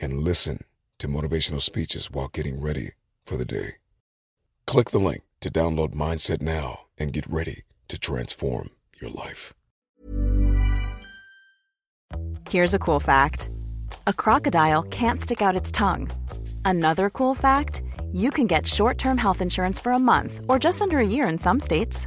and listen to motivational speeches while getting ready for the day. Click the link to download Mindset now and get ready to transform your life. Here's a cool fact a crocodile can't stick out its tongue. Another cool fact you can get short term health insurance for a month or just under a year in some states.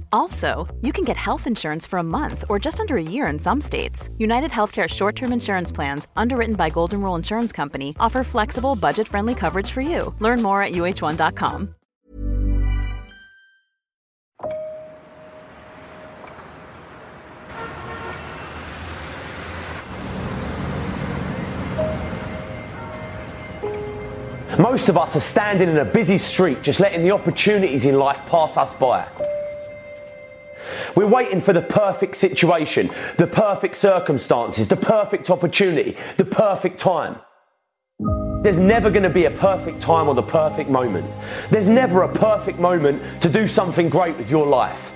Also, you can get health insurance for a month or just under a year in some states. United Healthcare short term insurance plans, underwritten by Golden Rule Insurance Company, offer flexible, budget friendly coverage for you. Learn more at uh1.com. Most of us are standing in a busy street just letting the opportunities in life pass us by. We're waiting for the perfect situation, the perfect circumstances, the perfect opportunity, the perfect time. There's never going to be a perfect time or the perfect moment. There's never a perfect moment to do something great with your life.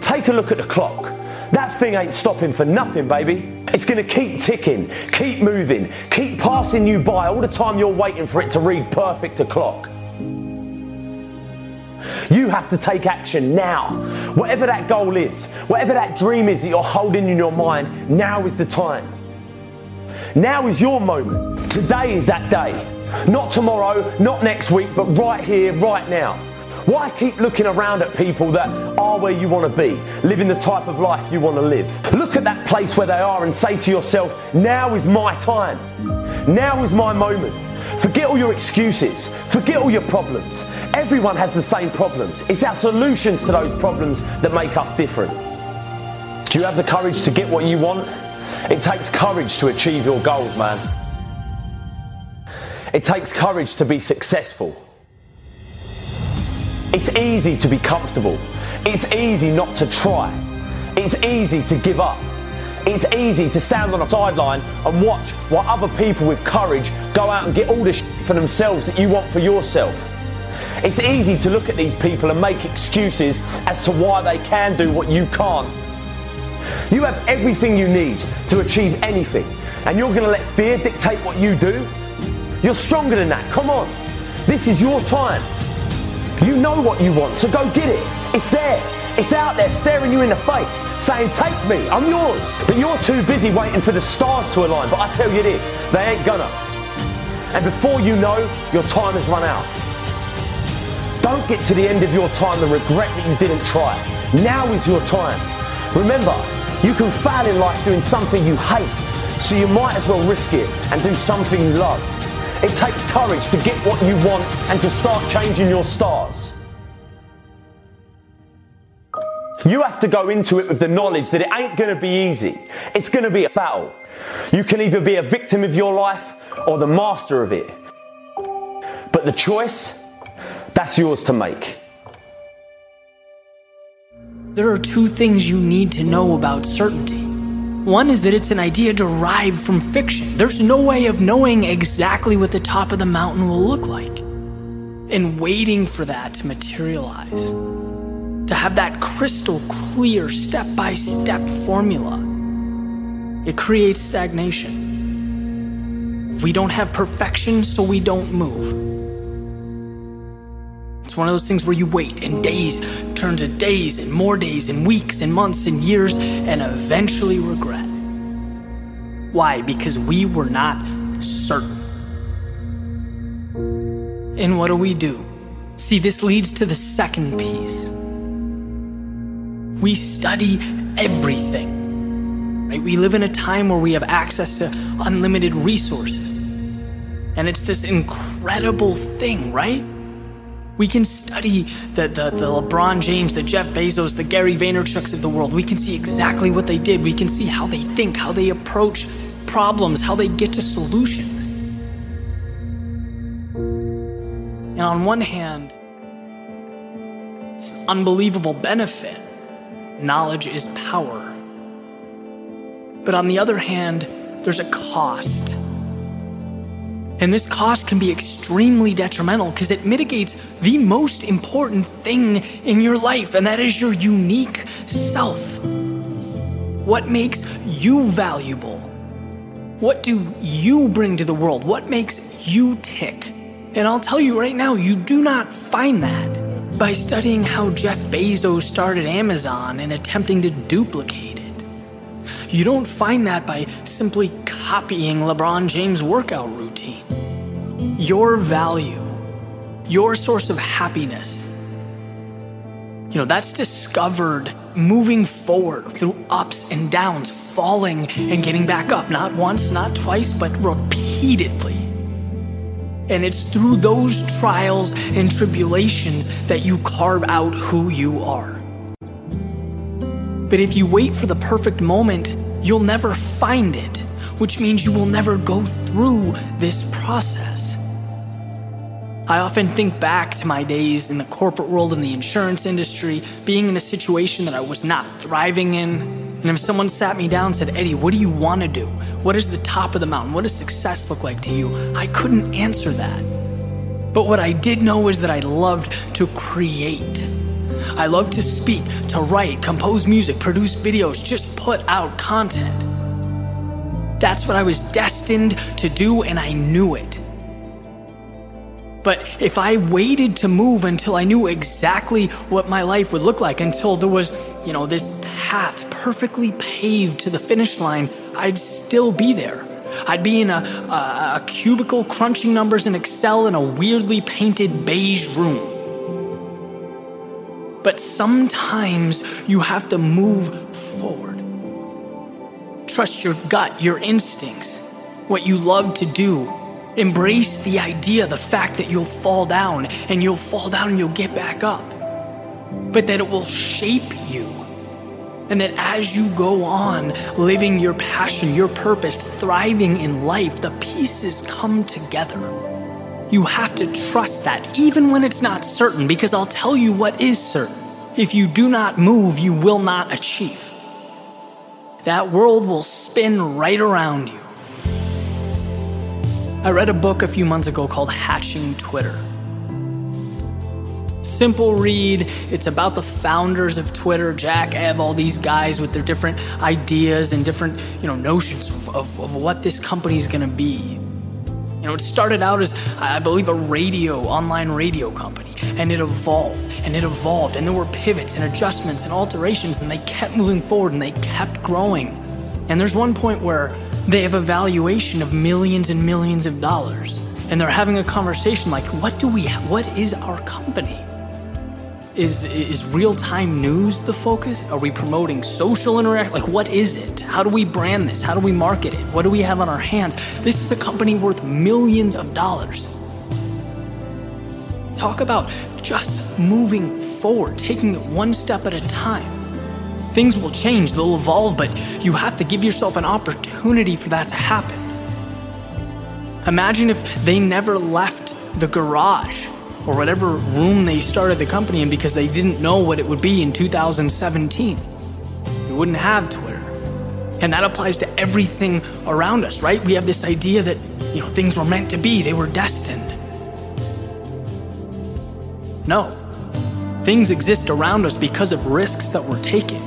Take a look at the clock. That thing ain't stopping for nothing, baby. It's gonna keep ticking, keep moving, keep passing you by all the time you're waiting for it to read perfect o'clock. You have to take action now. Whatever that goal is, whatever that dream is that you're holding in your mind, now is the time. Now is your moment. Today is that day. Not tomorrow, not next week, but right here, right now. Why keep looking around at people that are where you want to be, living the type of life you want to live? Look at that place where they are and say to yourself, now is my time. Now is my moment. Forget all your excuses. Forget all your problems. Everyone has the same problems. It's our solutions to those problems that make us different. Do you have the courage to get what you want? It takes courage to achieve your goals, man. It takes courage to be successful. It's easy to be comfortable. It's easy not to try. It's easy to give up. It's easy to stand on a sideline and watch while other people with courage go out and get all the shit for themselves that you want for yourself. It's easy to look at these people and make excuses as to why they can do what you can't. You have everything you need to achieve anything, and you're going to let fear dictate what you do? You're stronger than that. Come on. This is your time. You know what you want, so go get it. It's there. It's out there staring you in the face, saying, Take me, I'm yours. But you're too busy waiting for the stars to align. But I tell you this, they ain't gonna. And before you know, your time has run out. Don't get to the end of your time and regret that you didn't try. Now is your time. Remember, you can fail in life doing something you hate, so you might as well risk it and do something you love. It takes courage to get what you want and to start changing your stars. You have to go into it with the knowledge that it ain't gonna be easy. It's gonna be a battle. You can either be a victim of your life or the master of it. But the choice, that's yours to make. There are two things you need to know about certainty. One is that it's an idea derived from fiction. There's no way of knowing exactly what the top of the mountain will look like. And waiting for that to materialize, to have that crystal clear step by step formula, it creates stagnation. We don't have perfection, so we don't move. It's one of those things where you wait and days turn to days and more days and weeks and months and years and eventually regret. Why? Because we were not certain. And what do we do? See, this leads to the second piece. We study everything. Right? We live in a time where we have access to unlimited resources. And it's this incredible thing, right? We can study the, the, the, LeBron James, the Jeff Bezos, the Gary Vaynerchuks of the world. We can see exactly what they did. We can see how they think, how they approach problems, how they get to solutions. And on one hand, it's an unbelievable benefit. Knowledge is power. But on the other hand, there's a cost. And this cost can be extremely detrimental because it mitigates the most important thing in your life, and that is your unique self. What makes you valuable? What do you bring to the world? What makes you tick? And I'll tell you right now, you do not find that by studying how Jeff Bezos started Amazon and attempting to duplicate it. You don't find that by simply copying LeBron James' workout routine. Your value, your source of happiness, you know, that's discovered moving forward through ups and downs, falling and getting back up, not once, not twice, but repeatedly. And it's through those trials and tribulations that you carve out who you are. But if you wait for the perfect moment, you'll never find it which means you will never go through this process. I often think back to my days in the corporate world and the insurance industry, being in a situation that I was not thriving in. And if someone sat me down and said, Eddie, what do you want to do? What is the top of the mountain? What does success look like to you? I couldn't answer that. But what I did know is that I loved to create. I loved to speak, to write, compose music, produce videos, just put out content. That's what I was destined to do, and I knew it. But if I waited to move until I knew exactly what my life would look like, until there was, you know, this path perfectly paved to the finish line, I'd still be there. I'd be in a, a, a cubicle crunching numbers in Excel in a weirdly painted beige room. But sometimes you have to move forward. Trust your gut, your instincts, what you love to do. Embrace the idea, the fact that you'll fall down and you'll fall down and you'll get back up. But that it will shape you. And that as you go on living your passion, your purpose, thriving in life, the pieces come together. You have to trust that, even when it's not certain, because I'll tell you what is certain. If you do not move, you will not achieve that world will spin right around you. I read a book a few months ago called Hatching Twitter. Simple read. It's about the founders of Twitter, Jack, Ev, all these guys with their different ideas and different, you know, notions of, of, of what this company is going to be. You know, it started out as, I believe, a radio, online radio company, and it evolved and it evolved, and there were pivots and adjustments and alterations, and they kept moving forward and they kept growing. And there's one point where they have a valuation of millions and millions of dollars, and they're having a conversation like, what do we, what is our company? Is, is real time news the focus? Are we promoting social interaction? Like, what is it? How do we brand this? How do we market it? What do we have on our hands? This is a company worth millions of dollars. Talk about just moving forward, taking it one step at a time. Things will change, they'll evolve, but you have to give yourself an opportunity for that to happen. Imagine if they never left the garage or whatever room they started the company in because they didn't know what it would be in 2017. We wouldn't have Twitter. And that applies to everything around us, right? We have this idea that, you know, things were meant to be, they were destined. No. Things exist around us because of risks that were taken.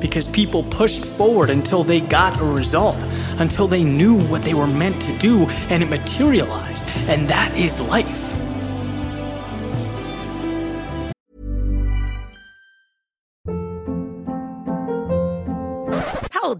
Because people pushed forward until they got a result, until they knew what they were meant to do and it materialized. And that is life.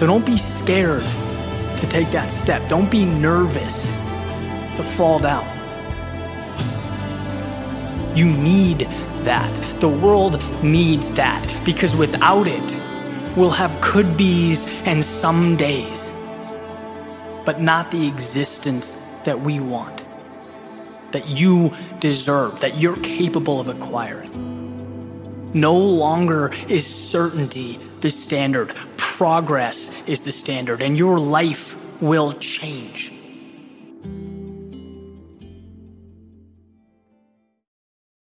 So don't be scared to take that step. Don't be nervous to fall down. You need that. The world needs that because without it, we'll have could be's and some days, but not the existence that we want, that you deserve, that you're capable of acquiring. No longer is certainty the standard, progress is the standard, and your life will change.